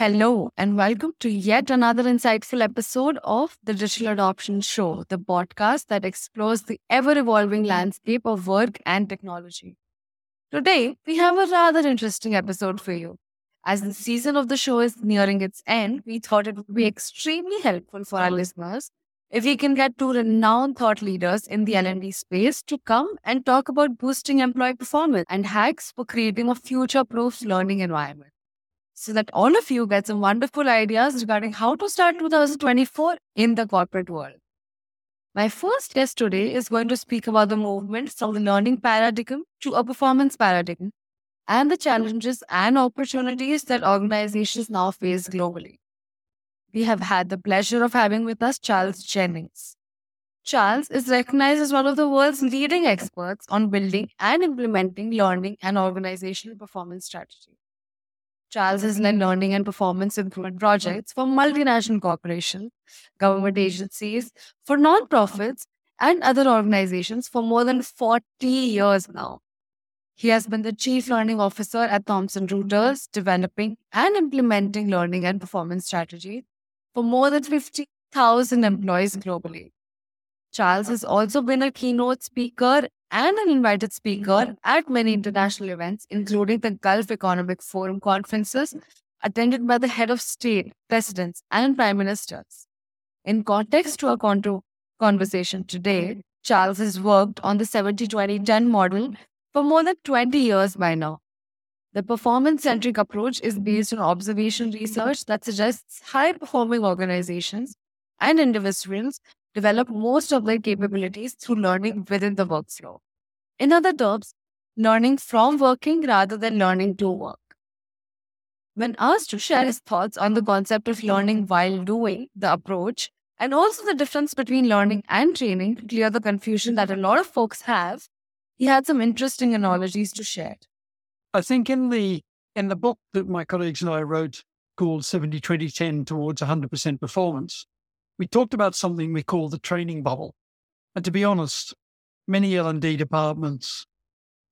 Hello, and welcome to yet another insightful episode of the Digital Adoption Show, the podcast that explores the ever evolving landscape of work and technology. Today, we have a rather interesting episode for you. As the season of the show is nearing its end, we thought it would be extremely helpful for our listeners if we can get two renowned thought leaders in the L&D space to come and talk about boosting employee performance and hacks for creating a future-proof learning environment so that all of you get some wonderful ideas regarding how to start 2024 in the corporate world. My first guest today is going to speak about the movement from the learning paradigm to a performance paradigm and the challenges and opportunities that organizations now face globally. We have had the pleasure of having with us Charles Jennings. Charles is recognized as one of the world's leading experts on building and implementing learning and organizational performance strategy. Charles has led learning and performance improvement projects for multinational corporations, government agencies, for nonprofits, and other organizations for more than 40 years now. He has been the Chief Learning Officer at Thomson Reuters, developing and implementing learning and performance strategies for more than 50,000 employees globally. Charles has also been a keynote speaker and an invited speaker mm-hmm. at many international events, including the Gulf Economic Forum conferences attended by the head of state, presidents, and prime ministers. In context to our con- conversation today, Charles has worked on the 70 20 10 model for more than 20 years by now. The performance centric approach is based on observation research that suggests high performing organizations and individuals develop most of their capabilities through learning within the workflow. In other terms, learning from working rather than learning to work. When asked to share his thoughts on the concept of learning while doing, the approach, and also the difference between learning and training to clear the confusion that a lot of folks have, he had some interesting analogies to share. I think in the in the book that my colleagues and I wrote called 70 20 10 towards 100% performance, we talked about something we call the training bubble. And to be honest, many L&D departments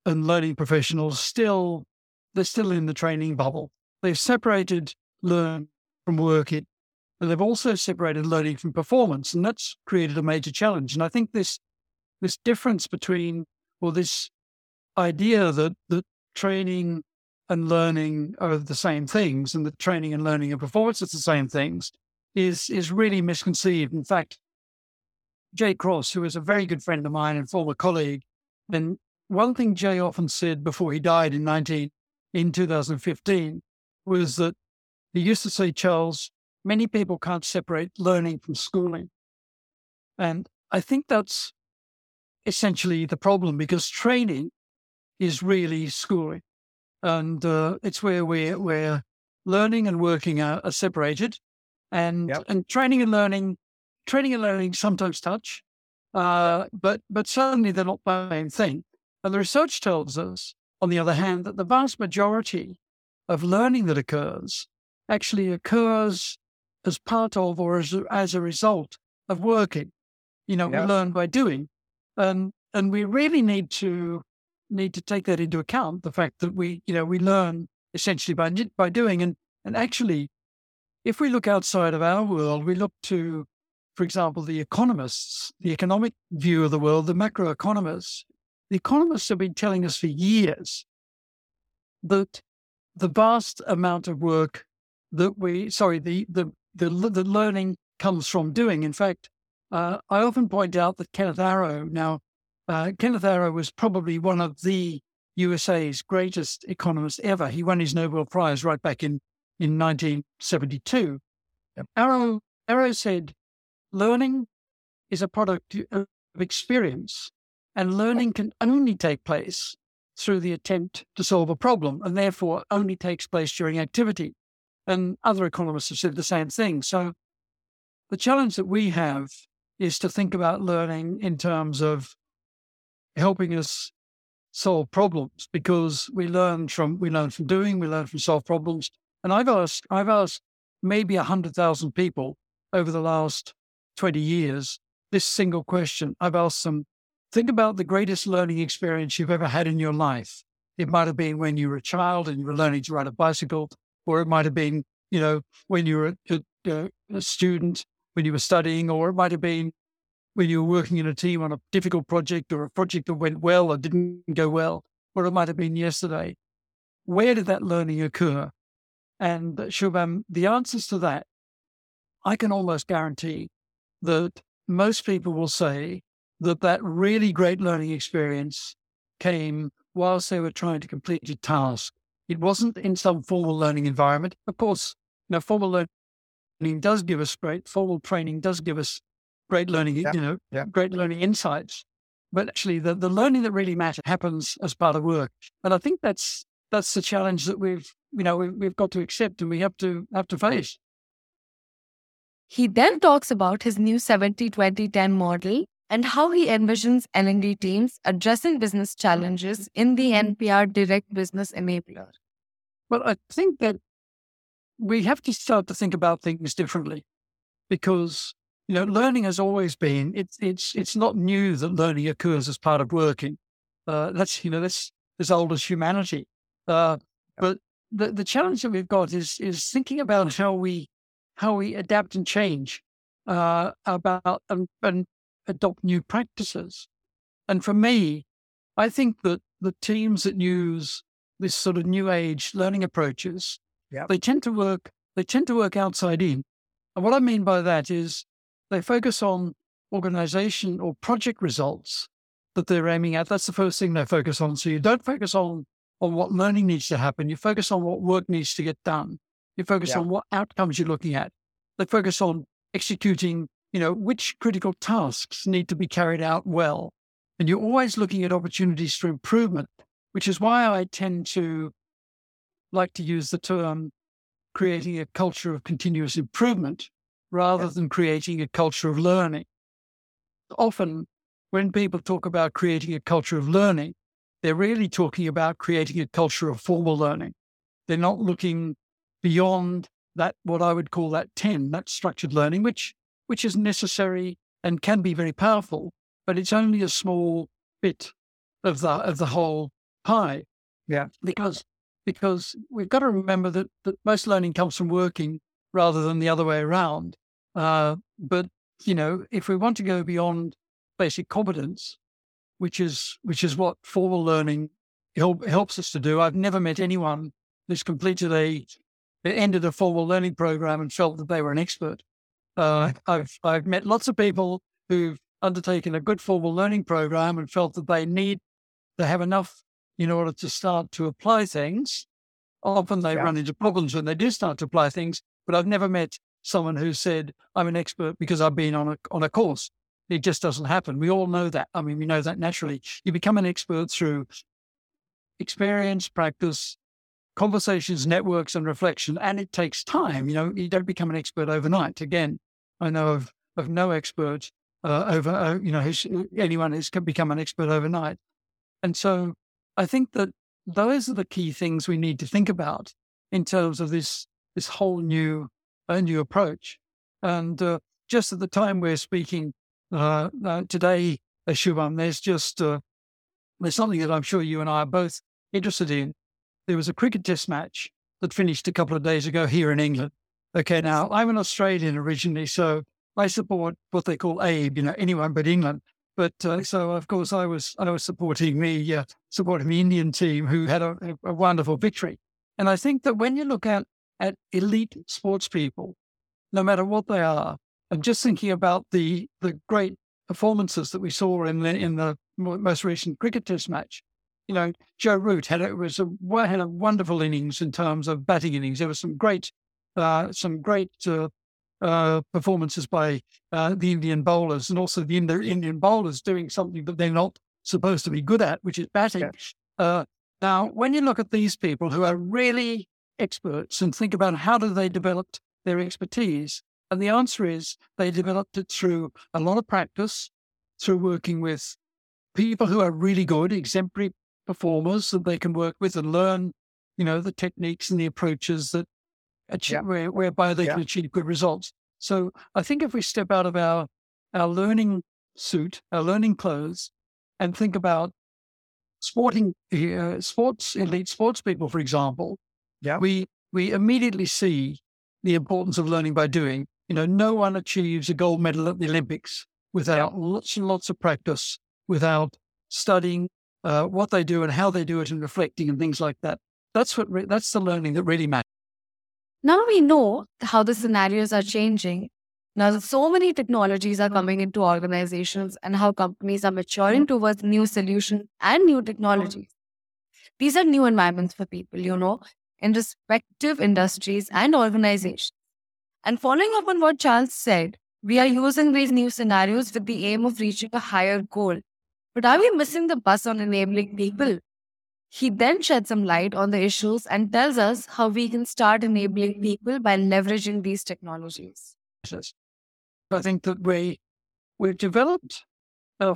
and learning professionals still, they're still in the training bubble. They've separated learn from work it, but they've also separated learning from performance. And that's created a major challenge. And I think this, this difference between, or this idea that, that training and learning are the same things and that training and learning and performance are the same things is is really misconceived. In fact, Jay Cross, who is a very good friend of mine and former colleague, and one thing Jay often said before he died in 19 in 2015 was that he used to say, Charles, many people can't separate learning from schooling. And I think that's essentially the problem because training is really schooling. And uh, it's where we're, where learning and working are, are separated and yep. and training and learning, training and learning sometimes touch, uh, but but certainly they're not the same thing. And the research tells us, on the other hand, that the vast majority of learning that occurs actually occurs as part of or as, as a result of working. You know, we learn by doing, and and we really need to need to take that into account. The fact that we you know we learn essentially by by doing, and and actually if we look outside of our world, we look to, for example, the economists, the economic view of the world, the macroeconomists. The economists have been telling us for years that the vast amount of work that we, sorry, the, the, the, the learning comes from doing. In fact, uh, I often point out that Kenneth Arrow, now, uh, Kenneth Arrow was probably one of the USA's greatest economists ever. He won his Nobel Prize right back in in 1972. Arrow, Arrow said, learning is a product of experience, and learning can only take place through the attempt to solve a problem, and therefore only takes place during activity. And other economists have said the same thing. So the challenge that we have is to think about learning in terms of helping us solve problems because we learn from we learn from doing, we learn from solve problems, and I've asked, I've asked maybe 100,000 people over the last 20 years this single question. I've asked them, think about the greatest learning experience you've ever had in your life. It might have been when you were a child and you were learning to ride a bicycle, or it might have been you know, when you were a, a, a student, when you were studying, or it might have been when you were working in a team on a difficult project or a project that went well or didn't go well, or it might have been yesterday. Where did that learning occur? And uh, Shubham, the answers to that, I can almost guarantee that most people will say that that really great learning experience came whilst they were trying to complete a task. It wasn't in some formal learning environment. Of course, you know, formal learning does give us great, formal training does give us great learning, yeah. you know, yeah. great learning insights. But actually, the, the learning that really matters happens as part of work. And I think that's that's the challenge that we've you know we've, we've got to accept and we have to have to face. He then talks about his new 70 20 10 model and how he envisions L&D teams addressing business challenges in the NPR Direct Business Enabler. Well, I think that we have to start to think about things differently because you know, learning has always been. It's it's it's not new that learning occurs as part of working. Uh, that's you know that's as old as humanity. Uh, but the the challenge that we've got is is thinking about how we how we adapt and change uh, about and, and adopt new practices. And for me, I think that the teams that use this sort of new age learning approaches, yep. they tend to work they tend to work outside in. And what I mean by that is they focus on organization or project results that they're aiming at. That's the first thing they focus on. So you don't focus on, on what learning needs to happen. You focus on what work needs to get done. You focus yeah. on what outcomes you're looking at. They focus on executing, you know, which critical tasks need to be carried out well. And you're always looking at opportunities for improvement, which is why I tend to like to use the term creating a culture of continuous improvement rather yes. than creating a culture of learning. Often, when people talk about creating a culture of learning, they're really talking about creating a culture of formal learning. They're not looking beyond that, what I would call that 10, that structured learning, which, which is necessary and can be very powerful, but it's only a small bit of the, of the whole pie. Yeah. Because, because we've got to remember that, that most learning comes from working rather than the other way around. Uh, but you know, if we want to go beyond basic competence, which is which is what formal learning help, helps us to do, I've never met anyone who's completed a ended a formal learning program and felt that they were an expert. Uh, I've I've met lots of people who've undertaken a good formal learning program and felt that they need to have enough in order to start to apply things. Often they yeah. run into problems when they do start to apply things, but I've never met someone who said, I'm an expert because I've been on a, on a course. It just doesn't happen. We all know that. I mean, we know that naturally. You become an expert through experience, practice, conversations, networks, and reflection. And it takes time. You know, you don't become an expert overnight. Again, I know of, of no expert uh, over, uh, you know, who's, anyone who's become an expert overnight. And so I think that those are the key things we need to think about in terms of this this whole new, a new approach. And uh, just at the time we're speaking uh, uh, today, uh, Shubham, there's just uh, there's something that I'm sure you and I are both interested in. There was a cricket test match that finished a couple of days ago here in England. Okay, now I'm an Australian originally, so I support what they call ABE, you know, anyone but England. But uh, so, of course, I was I was supporting the uh, supporting the Indian team who had a, a, wonderful victory. And I think that when you look at at elite sports people, no matter what they are. And just thinking about the the great performances that we saw in the in the most recent cricket test match. You know, Joe Root had it was a had a wonderful innings in terms of batting innings. There was some great uh, some great uh, uh, performances by uh, the Indian bowlers, and also the Indian bowlers doing something that they're not supposed to be good at, which is batting. Uh, now, when you look at these people who are really experts and think about how do they develop their expertise. And the answer is they developed it through a lot of practice, through working with people who are really good, exemplary performers that they can work with and learn, you know, the techniques and the approaches that achieve, yeah. whereby they yeah. can achieve good results. So I think if we step out of our our learning suit, our learning clothes, and think about sporting uh, sports elite sports people, for example, yeah. we we immediately see the importance of learning by doing. You know, no one achieves a gold medal at the Olympics without lots and lots of practice, without studying uh, what they do and how they do it and reflecting and things like that. That's what re- that's the learning that really matters. Now we know how the scenarios are changing. Now, that so many technologies are coming into organizations and how companies are maturing towards new solutions and new technologies. These are new environments for people, you know, in respective industries and organizations. And following up on what Charles said, we are using these new scenarios with the aim of reaching a higher goal. But are we missing the bus on enabling people? He then sheds some light on the issues and tells us how we can start enabling people by leveraging these technologies. I think that we we've developed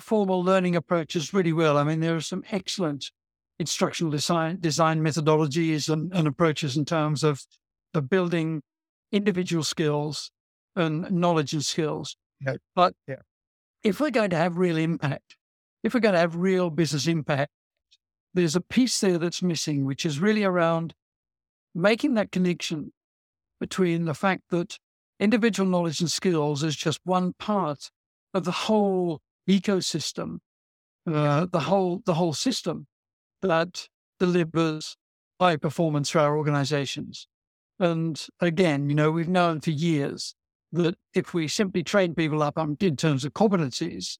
formal learning approaches really well. I mean, there are some excellent instructional design design methodologies and, and approaches in terms of, the building individual skills and knowledge and skills. Yeah. But yeah. if we're going to have real impact, if we're going to have real business impact, there's a piece there that's missing, which is really around making that connection between the fact that individual knowledge and skills is just one part of the whole ecosystem, uh, the whole the whole system that delivers high performance for our organizations. And again, you know, we've known for years that if we simply train people up in terms of competencies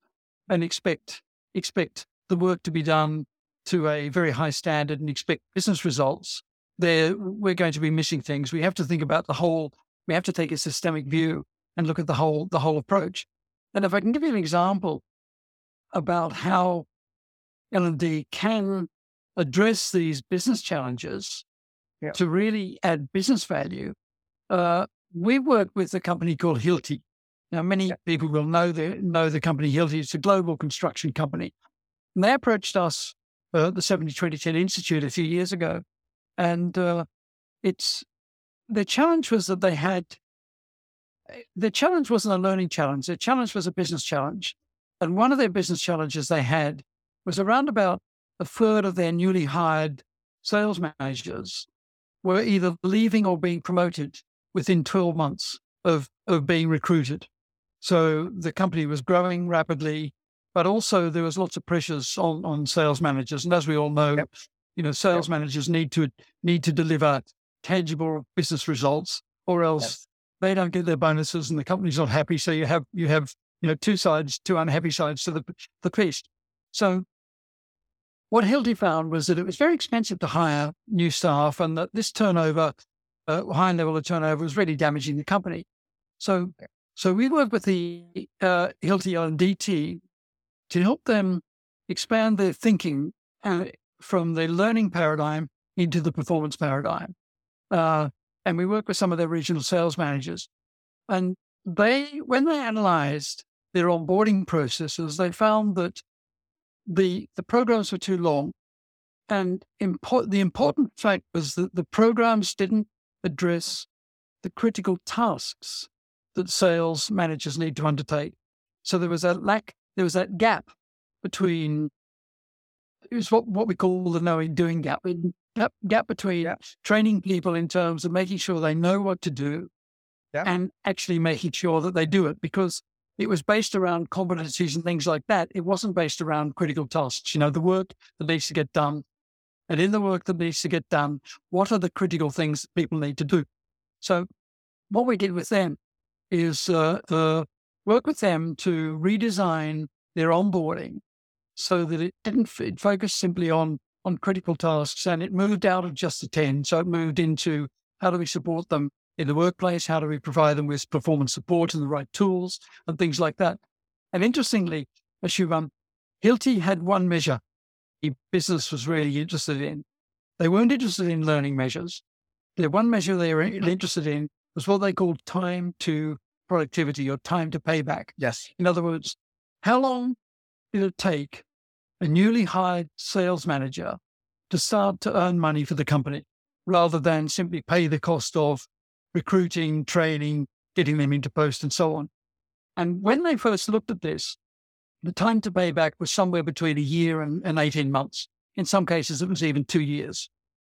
and expect expect the work to be done to a very high standard and expect business results, there we're going to be missing things. We have to think about the whole. We have to take a systemic view and look at the whole the whole approach. And if I can give you an example about how L&D can address these business challenges yeah. to really add business value, uh, we work with a company called Hilti. Now, many yeah. people will know the know the company Hilti. It's a global construction company. And they approached us uh, the 70 2010 Institute a few years ago. And uh, it's the challenge was that they had eh, the challenge wasn't a learning challenge, the challenge was a business challenge. And one of their business challenges they had was around about a third of their newly hired sales managers were either leaving or being promoted within 12 months of, of being recruited. So the company was growing rapidly but also there was lots of pressures on, on sales managers. And as we all know, yep. you know, sales yep. managers need to need to deliver tangible business results, or else yes. they don't get their bonuses and the company's not happy. So you have you have you know two sides, two unhappy sides to the the piece. So what Hilti found was that it was very expensive to hire new staff, and that this turnover, uh, high level of turnover, was really damaging the company. So so we worked with the uh, Hilti L&D team to help them expand their thinking uh, from the learning paradigm into the performance paradigm. Uh, and we work with some of their regional sales managers. And they, when they analyzed their onboarding processes, they found that the, the programs were too long. And import, the important fact was that the programs didn't address the critical tasks that sales managers need to undertake. So there was a lack there was that gap between it was what, what we call the knowing doing gap. Gap, gap between yeah. training people in terms of making sure they know what to do yeah. and actually making sure that they do it because it was based around competencies and things like that. It wasn't based around critical tasks, you know, the work that needs to get done. And in the work that needs to get done, what are the critical things people need to do? So what we did with them is uh, uh, work with them to redesign their onboarding so that it didn't it focused simply on on critical tasks and it moved out of just the 10 so it moved into how do we support them in the workplace how do we provide them with performance support and the right tools and things like that and interestingly Ashubham, um, Hilti had one measure the business was really interested in they weren't interested in learning measures the one measure they were interested in was what they called time to productivity or time to payback. Yes. In other words, how long did it take a newly hired sales manager to start to earn money for the company rather than simply pay the cost of recruiting, training, getting them into post and so on? And when they first looked at this, the time to payback was somewhere between a year and, and 18 months. In some cases, it was even two years.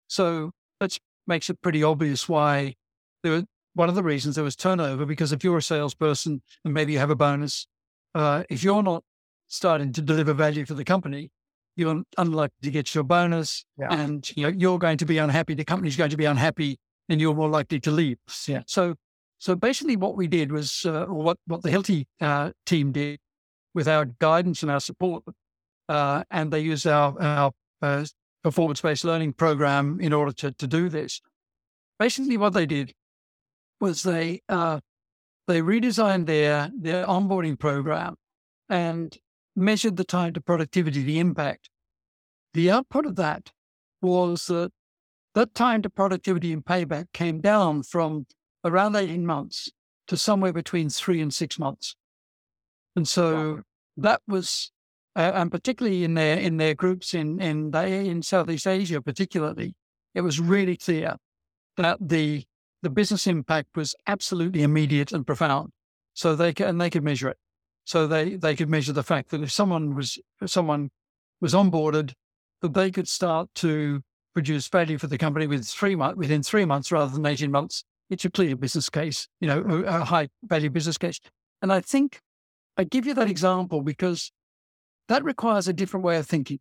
So that makes it pretty obvious why there were one of the reasons there was turnover because if you're a salesperson and maybe you have a bonus, uh, if you're not starting to deliver value for the company, you're unlikely to get your bonus, yeah. and you know you're going to be unhappy. The company's going to be unhappy, and you're more likely to leave. Yeah. So, so basically, what we did was, uh, what what the Hilti uh, team did, with our guidance and our support, uh, and they used our our uh, performance based learning program in order to to do this. Basically, what they did was they uh, they redesigned their their onboarding program and measured the time to productivity, the impact. The output of that was that that time to productivity and payback came down from around 18 months to somewhere between three and six months. And so wow. that was, uh, and particularly in their in their groups in in in Southeast Asia, particularly, it was really clear that the the business impact was absolutely immediate and profound. So they could, and they could measure it. So they, they could measure the fact that if someone was, if someone was onboarded, that they could start to produce value for the company within three months, within three months rather than 18 months. It's a clear business case, you know, a high value business case. And I think I give you that example because that requires a different way of thinking.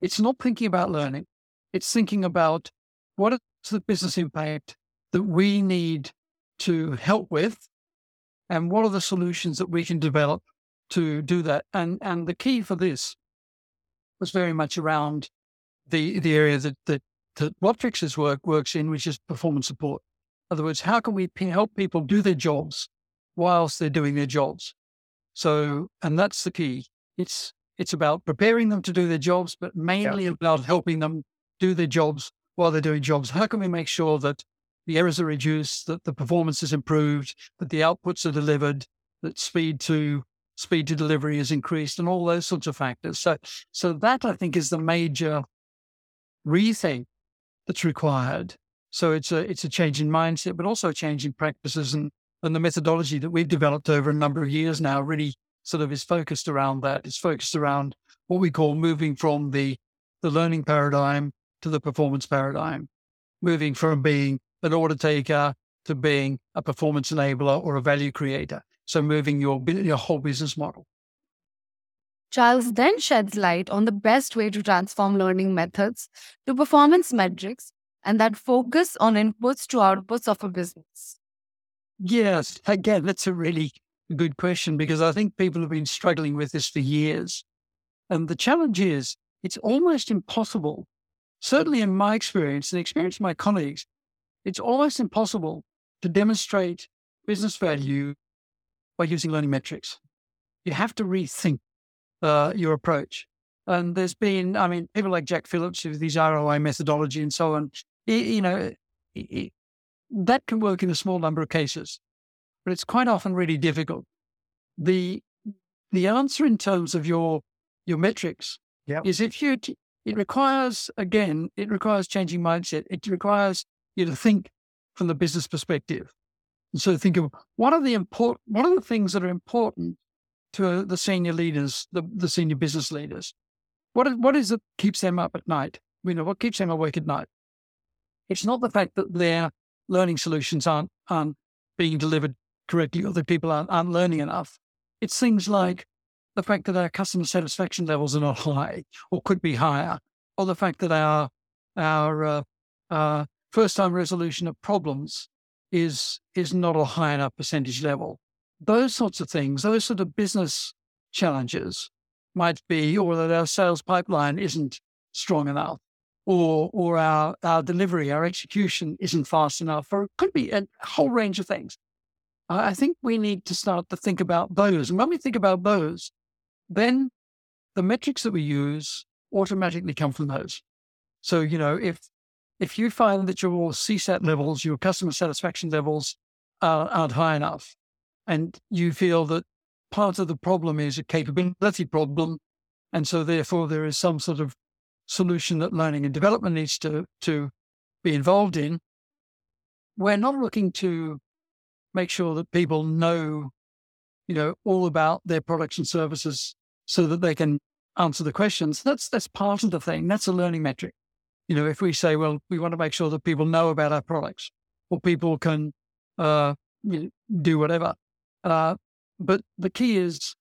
It's not thinking about learning. It's thinking about what is the business impact that we need to help with and what are the solutions that we can develop to do that and and the key for this was very much around the the area that that, that Whatfix's work works in which is performance support in other words how can we help people do their jobs whilst they're doing their jobs so and that's the key it's it's about preparing them to do their jobs but mainly yeah. about helping them do their jobs while they're doing jobs how can we make sure that the errors are reduced, that the performance is improved, that the outputs are delivered, that speed to speed to delivery is increased, and all those sorts of factors. So, so that I think is the major rethink that's required. So it's a it's a change in mindset, but also a change in practices and and the methodology that we've developed over a number of years now really sort of is focused around that. It's focused around what we call moving from the the learning paradigm to the performance paradigm, moving from being an order taker to being a performance enabler or a value creator. So moving your, your whole business model. Giles then sheds light on the best way to transform learning methods to performance metrics and that focus on inputs to outputs of a business. Yes, again, that's a really good question because I think people have been struggling with this for years. And the challenge is it's almost impossible, certainly in my experience and experience of my colleagues, it's almost impossible to demonstrate business value by using learning metrics. You have to rethink uh, your approach. And there's been, I mean, people like Jack Phillips with his ROI methodology and so on, it, you know, it, that can work in a small number of cases, but it's quite often really difficult. The the answer in terms of your your metrics yep. is if you it requires again it requires changing mindset. It requires you to think from the business perspective. And so think of what are the important, what are the things that are important to the senior leaders, the, the senior business leaders? What is, what is it keeps them up at night? You know, what keeps them awake at night? It's not the fact that their learning solutions aren't, aren't being delivered correctly or that people aren't, aren't learning enough. It's things like the fact that our customer satisfaction levels are not high or could be higher, or the fact that our, our, uh, uh, first time resolution of problems is is not a high enough percentage level. Those sorts of things, those sort of business challenges might be, or that our sales pipeline isn't strong enough, or or our our delivery, our execution isn't fast enough, or it could be a whole range of things. I think we need to start to think about those. And when we think about those, then the metrics that we use automatically come from those. So, you know, if if you find that your CSAT levels, your customer satisfaction levels are, aren't high enough, and you feel that part of the problem is a capability problem, and so therefore there is some sort of solution that learning and development needs to, to be involved in, we're not looking to make sure that people know, you know, all about their products and services so that they can answer the questions. That's that's part of the thing. That's a learning metric you know, if we say, well, we want to make sure that people know about our products or people can uh, you do whatever. Uh, but the key is,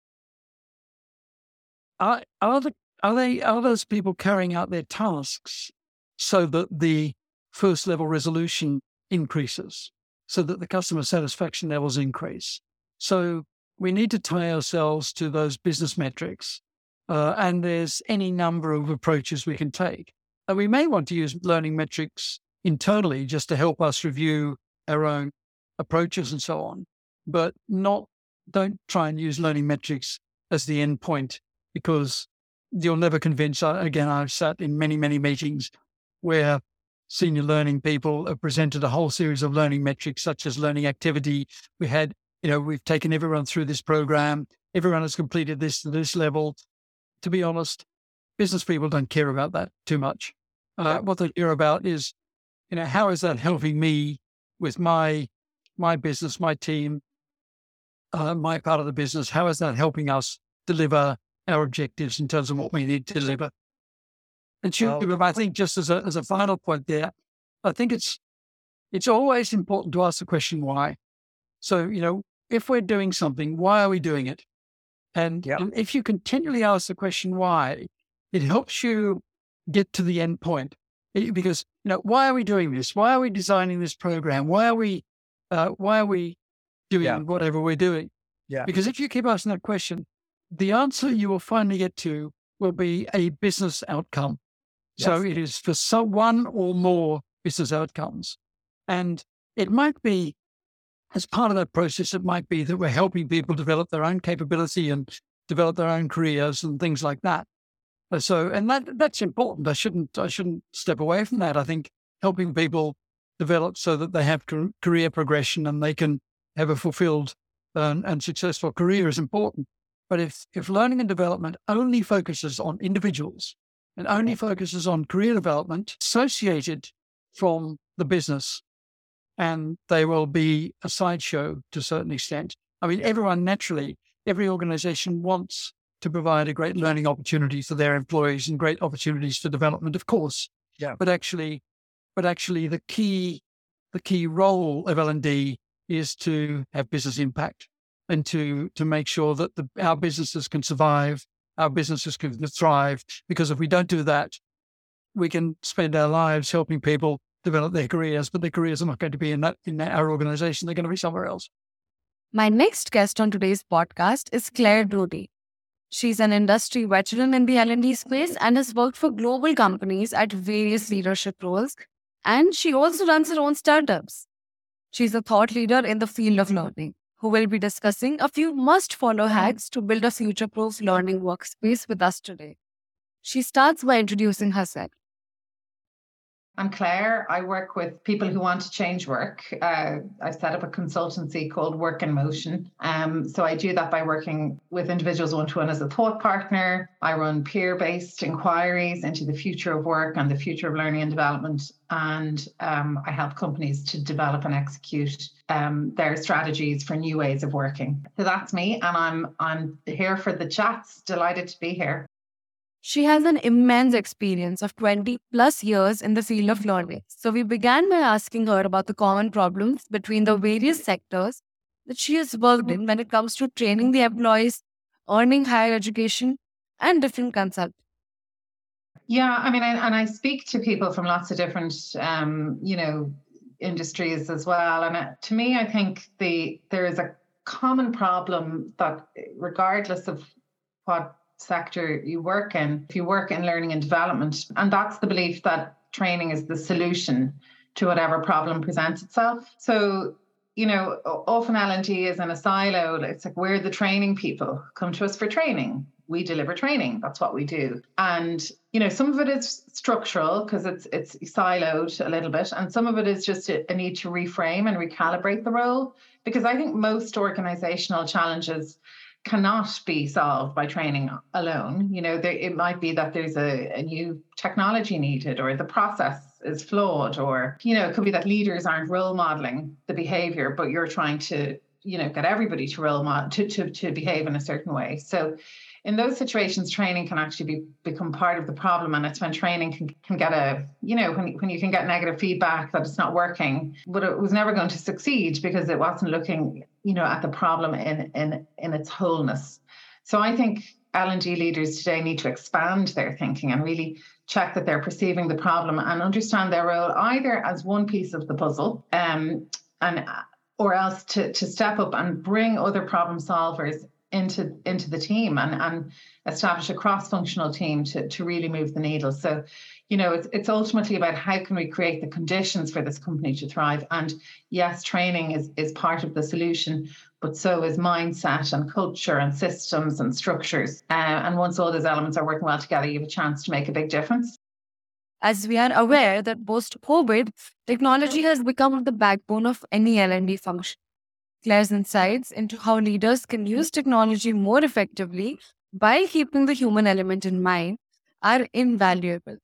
are, are, the, are, they, are those people carrying out their tasks so that the first level resolution increases, so that the customer satisfaction levels increase? So we need to tie ourselves to those business metrics. Uh, and there's any number of approaches we can take. And we may want to use learning metrics internally just to help us review our own approaches and so on, but not, don't try and use learning metrics as the end point because you'll never convince. Uh, again, I've sat in many, many meetings where senior learning people have presented a whole series of learning metrics, such as learning activity. We had, you know, we've taken everyone through this program. Everyone has completed this to this level. To be honest, business people don't care about that too much. Uh, what they care about is, you know, how is that helping me with my my business, my team, uh, my part of the business? How is that helping us deliver our objectives in terms of what we need to deliver? And well, I think just as a as a final point there, I think it's it's always important to ask the question why. So you know, if we're doing something, why are we doing it? And, yep. and if you continually ask the question why, it helps you get to the end point. It, because you know, why are we doing this? Why are we designing this program? Why are we uh, why are we doing yeah. whatever we're doing? Yeah. Because if you keep asking that question, the answer you will finally get to will be a business outcome. Yes. So it is for some one or more business outcomes. And it might be as part of that process, it might be that we're helping people develop their own capability and develop their own careers and things like that. Uh, so, and that that's important. I shouldn't I shouldn't step away from that. I think helping people develop so that they have career progression and they can have a fulfilled and, and successful career is important. But if if learning and development only focuses on individuals and only focuses on career development associated from the business, and they will be a sideshow to a certain extent. I mean, everyone naturally, every organization wants to provide a great learning opportunity for their employees and great opportunities for development, of course. Yeah. But actually, but actually the key, the key role of L&D is to have business impact and to, to make sure that the, our businesses can survive, our businesses can thrive. Because if we don't do that, we can spend our lives helping people develop their careers, but their careers are not going to be in that in our organization. They're going to be somewhere else. My next guest on today's podcast is Claire Doody. She's an industry veteran in the L&D space and has worked for global companies at various leadership roles. And she also runs her own startups. She's a thought leader in the field of learning who will be discussing a few must follow hacks to build a future proof learning workspace with us today. She starts by introducing herself. I'm Claire. I work with people who want to change work. Uh, I've set up a consultancy called Work in Motion. Um, so I do that by working with individuals one to one as a thought partner. I run peer based inquiries into the future of work and the future of learning and development. And um, I help companies to develop and execute um, their strategies for new ways of working. So that's me, and I'm I'm here for the chats. Delighted to be here. She has an immense experience of 20 plus years in the field of learning. So we began by asking her about the common problems between the various sectors that she has worked in when it comes to training the employees, earning higher education, and different concepts. Yeah, I mean, I, and I speak to people from lots of different, um, you know, industries as well. And uh, to me, I think the there is a common problem that, regardless of what sector you work in, if you work in learning and development, and that's the belief that training is the solution to whatever problem presents itself. So, you know, often L&D is in a silo. It's like we're the training people. Come to us for training. We deliver training. That's what we do. And you know, some of it is structural because it's it's siloed a little bit, and some of it is just a, a need to reframe and recalibrate the role. Because I think most organizational challenges cannot be solved by training alone. You know, there, it might be that there's a, a new technology needed, or the process is flawed, or you know, it could be that leaders aren't role modeling the behavior, but you're trying to, you know, get everybody to role model to, to to behave in a certain way. So in those situations, training can actually be become part of the problem. And it's when training can, can get a, you know, when, when you can get negative feedback that it's not working, but it was never going to succeed because it wasn't looking, you know, at the problem in in in its wholeness. So I think L&D leaders today need to expand their thinking and really check that they're perceiving the problem and understand their role either as one piece of the puzzle um, and or else to, to step up and bring other problem solvers into into the team and, and establish a cross-functional team to, to really move the needle. So, you know, it's it's ultimately about how can we create the conditions for this company to thrive. And yes, training is is part of the solution, but so is mindset and culture and systems and structures. Uh, and once all those elements are working well together, you have a chance to make a big difference. As we are aware that post-COVID, technology has become the backbone of any L&D function. Claire's insights into how leaders can use technology more effectively while keeping the human element in mind are invaluable.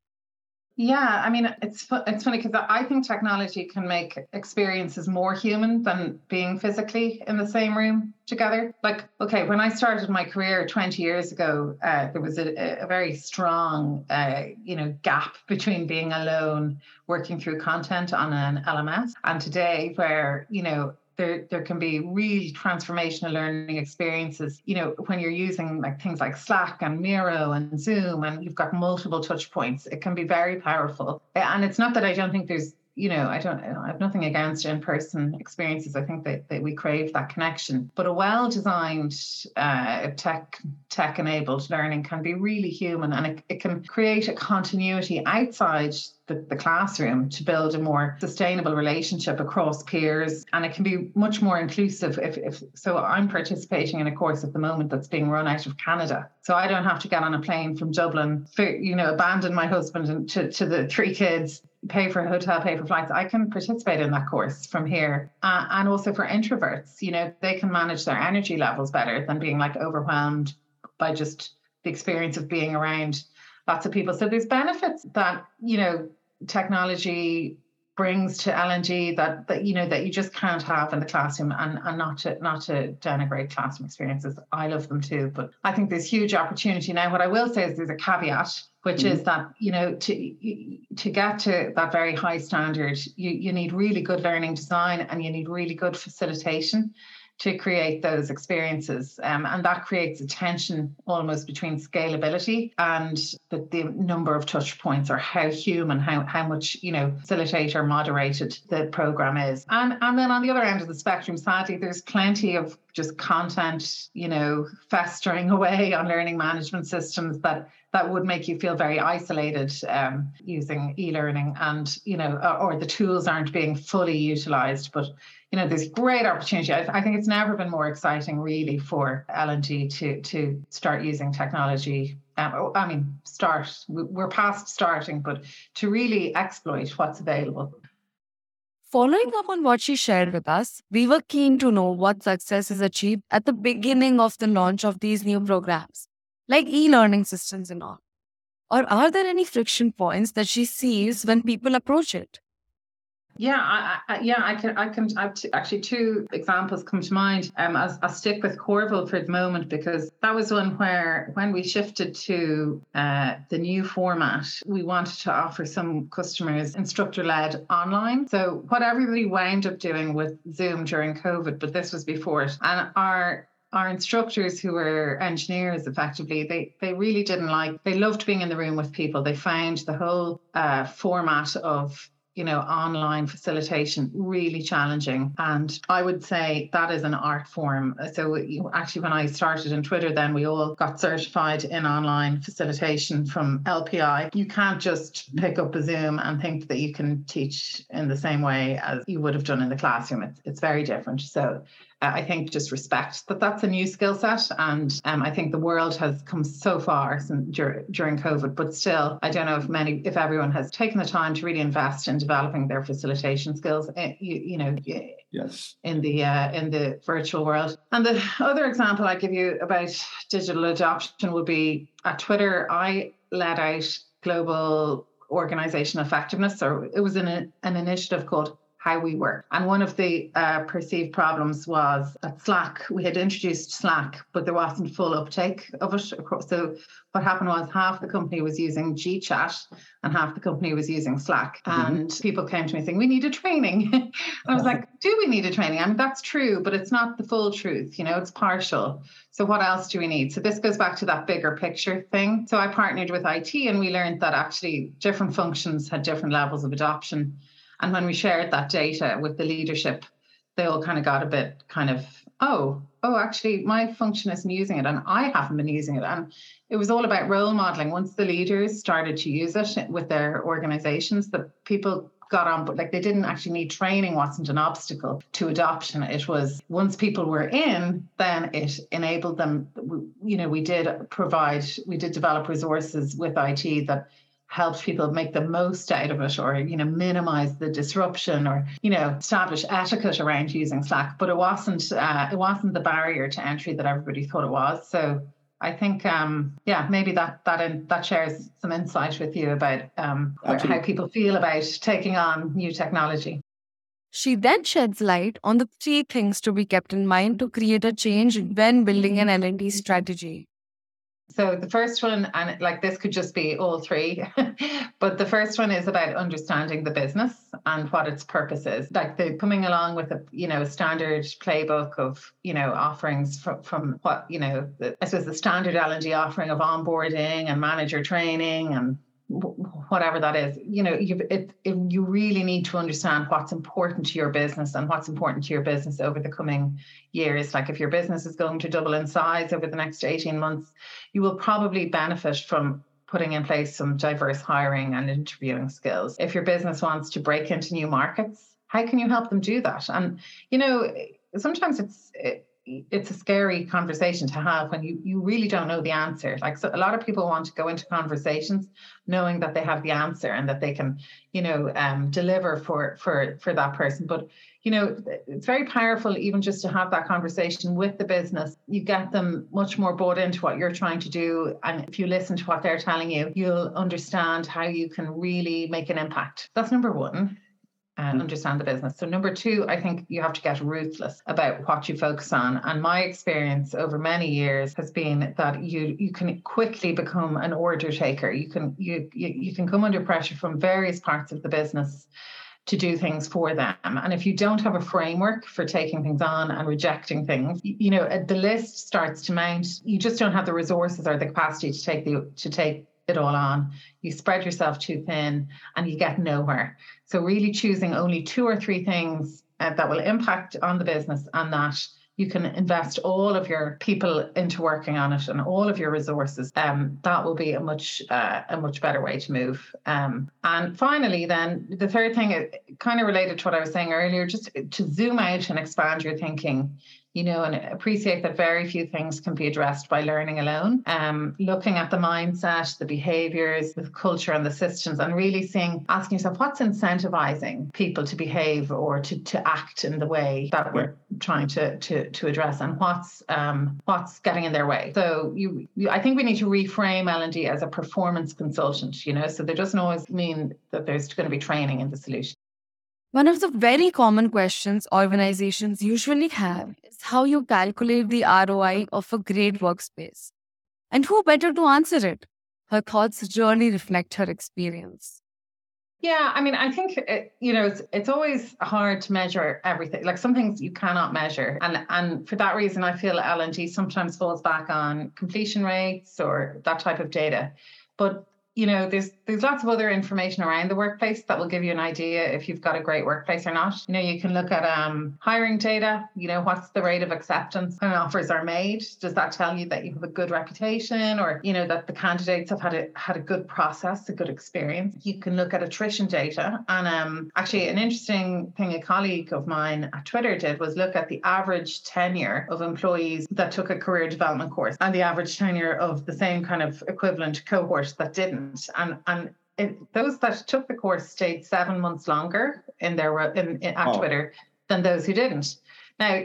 Yeah, I mean, it's it's funny because I think technology can make experiences more human than being physically in the same room together. Like, okay, when I started my career 20 years ago, uh, there was a, a very strong, uh, you know, gap between being alone, working through content on an LMS, and today, where you know there there can be real transformational learning experiences you know when you're using like things like slack and miro and zoom and you've got multiple touch points it can be very powerful. And it's not that i don't think there's you know, I don't, I have nothing against in-person experiences. I think that, that we crave that connection. But a well-designed, uh, tech tech-enabled learning can be really human, and it, it can create a continuity outside the, the classroom to build a more sustainable relationship across peers, and it can be much more inclusive. If, if so, I'm participating in a course at the moment that's being run out of Canada, so I don't have to get on a plane from Dublin, for, you know, abandon my husband and to, to the three kids pay for a hotel, pay for flights, I can participate in that course from here. Uh, and also for introverts, you know, they can manage their energy levels better than being like overwhelmed by just the experience of being around lots of people. So there's benefits that, you know, technology brings to L&D that that you know that you just can't have in the classroom and, and not to not to denigrate classroom experiences. I love them too, but I think there's huge opportunity now. What I will say is there's a caveat which mm-hmm. is that you know to to get to that very high standard you, you need really good learning design and you need really good facilitation to create those experiences. Um, and that creates a tension almost between scalability and the, the number of touch points or how human how, how much you know facilitator moderated the program is. And and then on the other end of the spectrum sadly there's plenty of just content you know festering away on learning management systems that that would make you feel very isolated um, using e-learning and you know or, or, the tools aren't being fully utilized but you know there's great opportunity I, I think it's never been more exciting really for L&D to to start using technology um, oh, I mean start we're past starting but to really exploit what's available Following up on what she shared with us, we were keen to know what success is achieved at the beginning of the launch of these new programs like e learning systems and all? Or are there any friction points that she sees when people approach it? Yeah, I, I, yeah, I can, I can. I've t- actually two examples come to mind. Um, I'll, I'll, stick with Courville for the moment because that was one where, when we shifted to uh, the new format, we wanted to offer some customers instructor-led online. So what everybody wound up doing with Zoom during COVID, but this was before it, and our our instructors who were engineers effectively they they really didn't like they loved being in the room with people they found the whole uh, format of you know online facilitation really challenging. And i would say that is an art form. So actually when i started in twitter then we all got certified in online facilitation from lpi you can't just pick up a zoom and think that you can teach in the same way as you would have done in the classroom. It's, it's very different. So I think just respect that that's a new skill set. And um, I think the world has come so far since, dur- during COVID, but still, I don't know if many, if everyone has taken the time to really invest in developing their facilitation skills. Uh, you, you, know, yes, in the uh, in the virtual world. And the other example I give you about digital adoption would be at Twitter. I led out global organization effectiveness, or it was an an initiative called how we work. And one of the uh, perceived problems was that Slack, we had introduced Slack, but there wasn't full uptake of it. So what happened was half the company was using GChat and half the company was using Slack. Mm-hmm. And people came to me saying, we need a training. I was like, do we need a training? I mean, that's true, but it's not the full truth, you know, it's partial. So what else do we need? So this goes back to that bigger picture thing. So I partnered with IT and we learned that actually different functions had different levels of adoption. And when we shared that data with the leadership, they all kind of got a bit kind of, oh, oh, actually, my function isn't using it, and I haven't been using it. And it was all about role modeling. Once the leaders started to use it with their organizations, the people got on, but like they didn't actually need training, wasn't an obstacle to adoption. It was once people were in, then it enabled them. You know, we did provide, we did develop resources with IT that helps people make the most out of it or you know minimize the disruption or you know establish etiquette around using slack but it wasn't uh, it wasn't the barrier to entry that everybody thought it was so I think, um, yeah, maybe that that in, that shares some insight with you about um, how people feel about taking on new technology. She then sheds light on the three things to be kept in mind to create a change when building an L&D strategy. So the first one, and like this could just be all three, but the first one is about understanding the business and what its purpose is. Like the coming along with a you know standard playbook of you know offerings from, from what you know the, I suppose the standard L and D offering of onboarding and manager training and whatever that is you know you it, it, you really need to understand what's important to your business and what's important to your business over the coming years like if your business is going to double in size over the next 18 months you will probably benefit from putting in place some diverse hiring and interviewing skills. If your business wants to break into new markets how can you help them do that? And you know sometimes it's it, it's a scary conversation to have when you you really don't know the answer. Like so a lot of people want to go into conversations knowing that they have the answer and that they can you know um, deliver for for for that person. But you know it's very powerful even just to have that conversation with the business. You get them much more bought into what you're trying to do. And if you listen to what they're telling you you'll understand how you can really make an impact. That's number one and mm. understand the business. So number two, I think you have to get ruthless about what you focus on. And my experience over many years has been that you you can quickly become an order taker. You can you you, you can come under pressure from various parts of the business to do things for them. And if you don't have a framework for taking things on and rejecting things, you know, the list starts to mount. You just don't have the resources or the capacity to take the to take it all on. You spread yourself too thin and you get nowhere. So, really choosing only two or three things uh, that will impact on the business and that you can invest all of your people into working on it and all of your resources. Um, that will be a much uh, a much better way to move. Um, and finally, then the third thing, uh, kind of related to what I was saying earlier, just to zoom out and expand your thinking you know, and appreciate that very few things can be addressed by learning alone. Um, looking at the mindset, the behaviors, the culture, and the systems, and really seeing, asking yourself, what's incentivizing people to behave or to, to act in the way that we're trying to to, to address, and what's um, what's getting in their way. So you, you I think we need to reframe L and D as a performance consultant. You know, so there doesn't always mean that there's going to be training in the solution. One of the very common questions organizations usually have is how you calculate the ROI of a great workspace. And who better to answer it? Her thoughts really reflect her experience. Yeah, I mean, I think it, you know it's it's always hard to measure everything. Like some things you cannot measure, and and for that reason, I feel L and D sometimes falls back on completion rates or that type of data. But you know, there's there's lots of other information around the workplace that will give you an idea if you've got a great workplace or not. You know, you can look at um, hiring data. You know, what's the rate of acceptance when offers are made? Does that tell you that you have a good reputation, or you know that the candidates have had a had a good process, a good experience? You can look at attrition data, and um, actually, an interesting thing a colleague of mine at Twitter did was look at the average tenure of employees that took a career development course and the average tenure of the same kind of equivalent cohort that didn't, and and it, those that took the course stayed seven months longer in their in, in at oh. Twitter than those who didn't. Now,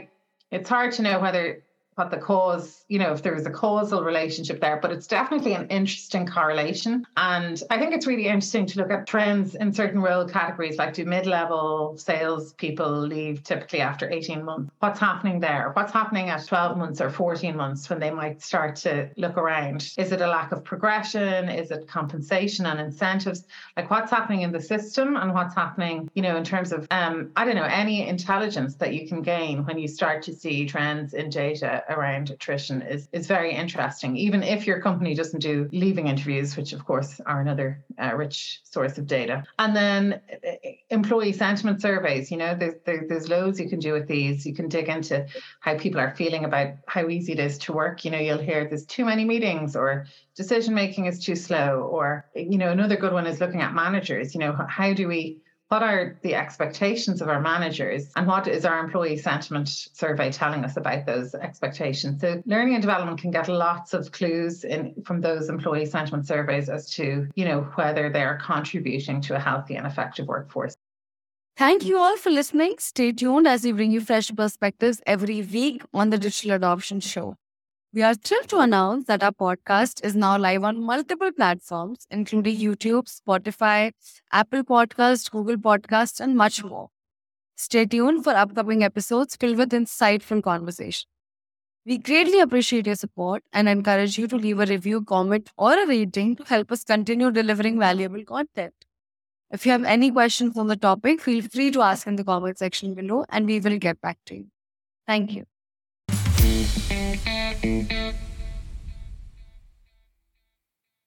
it's hard to know whether what the cause, you know, if there is a causal relationship there, but it's definitely an interesting correlation. And I think it's really interesting to look at trends in certain role categories, like do mid-level sales people leave typically after 18 months? What's happening there? What's happening at 12 months or 14 months when they might start to look around? Is it a lack of progression? Is it compensation and incentives? Like what's happening in the system and what's happening, you know, in terms of um, I don't know, any intelligence that you can gain when you start to see trends in data around attrition is, is very interesting, even if your company doesn't do leaving interviews, which of course are another uh, rich source of data. And then uh, employee sentiment surveys, you know, there's, there, there's loads you can do with these. You can dig into how people are feeling about how easy it is to work. You know, you'll hear there's too many meetings or decision making is too slow. Or, you know, another good one is looking at managers. You know, how do we what are the expectations of our managers and what is our employee sentiment survey telling us about those expectations so learning and development can get lots of clues in from those employee sentiment surveys as to you know whether they're contributing to a healthy and effective workforce Thank you all for listening. Stay tuned as we bring you fresh perspectives every week on the Digital Adoption Show. We are thrilled to announce that our podcast is now live on multiple platforms, including YouTube, Spotify, Apple Podcasts, Google Podcasts, and much more. Stay tuned for upcoming episodes filled with insightful conversation. We greatly appreciate your support and encourage you to leave a review, comment, or a rating to help us continue delivering valuable content. If you have any questions on the topic, feel free to ask in the comment section below and we will get back to you. Thank you. Thank you. thank you.